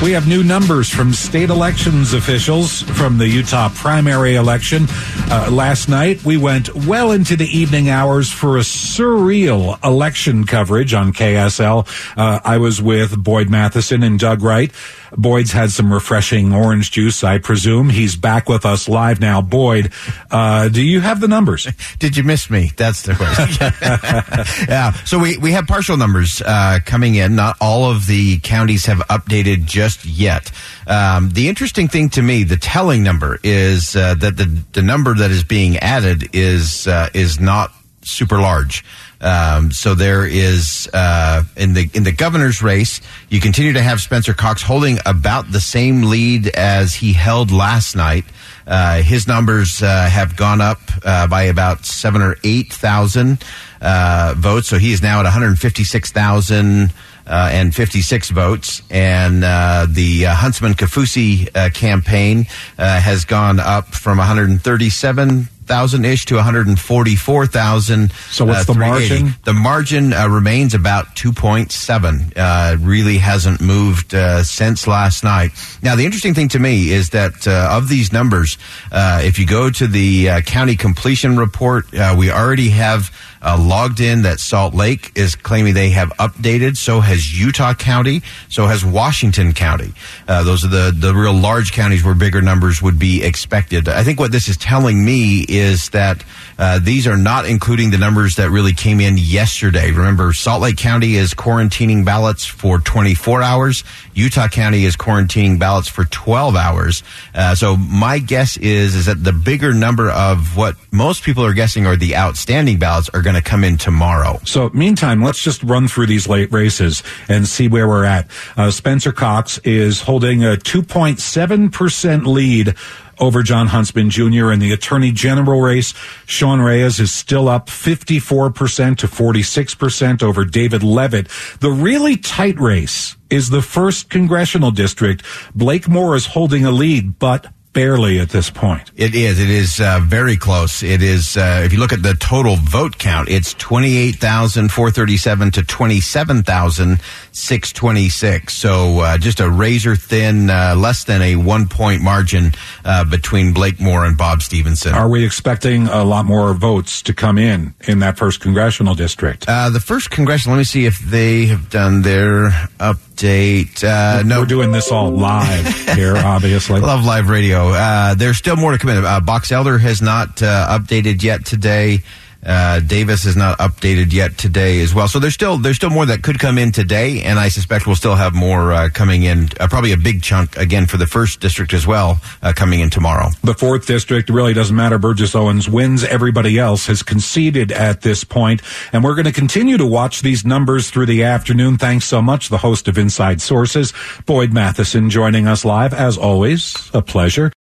We have new numbers from state elections officials from the Utah primary election. Uh, last night, we went well into the evening hours for a surreal election coverage on KSL. Uh, I was with Boyd Matheson and Doug Wright. Boyd's had some refreshing orange juice, I presume. He's back with us live now. Boyd, uh, do you have the numbers? Did you miss me? That's the question. yeah. So we, we have partial numbers uh, coming in. Not all of the counties have updated just yet. Um, the interesting thing to me, the telling number, is uh, that the the number that is being added is uh, is not super large. Um, so there is uh, in the in the governor's race, you continue to have Spencer Cox holding about the same lead as he held last night. Uh, his numbers uh, have gone up uh, by about seven or eight thousand uh, votes, so he is now at one hundred fifty six thousand. Uh, and 56 votes. And uh, the uh, Huntsman Kaufusi uh, campaign uh, has gone up from 137 thousand ish to one hundred and forty four thousand. So what's the margin? The margin uh, remains about two point seven. Uh, really hasn't moved uh, since last night. Now the interesting thing to me is that uh, of these numbers, uh, if you go to the uh, county completion report, we already have. Logged in that Salt Lake is claiming they have updated. So has Utah County. So has Washington County. those are the, the real large counties where bigger numbers would be expected. I think what this is telling me is that uh, these are not including the numbers that really came in yesterday. Remember, Salt Lake County is quarantining ballots for 24 hours. Utah County is quarantining ballots for 12 hours. Uh, so my guess is is that the bigger number of what most people are guessing are the outstanding ballots are going to come in tomorrow. So meantime, let's just run through these late races and see where we're at. Uh, Spencer Cox is holding a 2.7% lead over Jon Huntsman Jr. in the Attorney General race. Sean Reyes is still up 54% to 46% over David Leavitt. The really tight race is the first congressional district. Blake Moore is holding a lead, but barely at this point. It is. It is uh, very close. It is. Uh, if you look at the total vote count, it's twenty eight thousand four thirty seven to twenty seven thousand six twenty six. So uh, just a razor thin, uh, less than a one point margin uh, between Blake Moore and Bob Stevenson. Are we expecting a lot more votes to come in in that first congressional district? Uh, the first congressional. Let me see if they have done their update. no, we're doing this all live here, obviously. Love live radio. Uh, there's still more to come in. Uh, Box Elder has not uh, updated yet today. Uh, Davis is not updated yet today as well. So there's still there's still more that could come in today, and I suspect we'll still have more uh, coming in. Uh, probably a big chunk again for the first district as well uh, coming in tomorrow. The fourth district really doesn't matter. Burgess Owens wins. Everybody else has conceded at this point, and we're going to continue to watch these numbers through the afternoon. Thanks so much, the host of Inside Sources, Boyd Matheson, joining us live as always. A pleasure.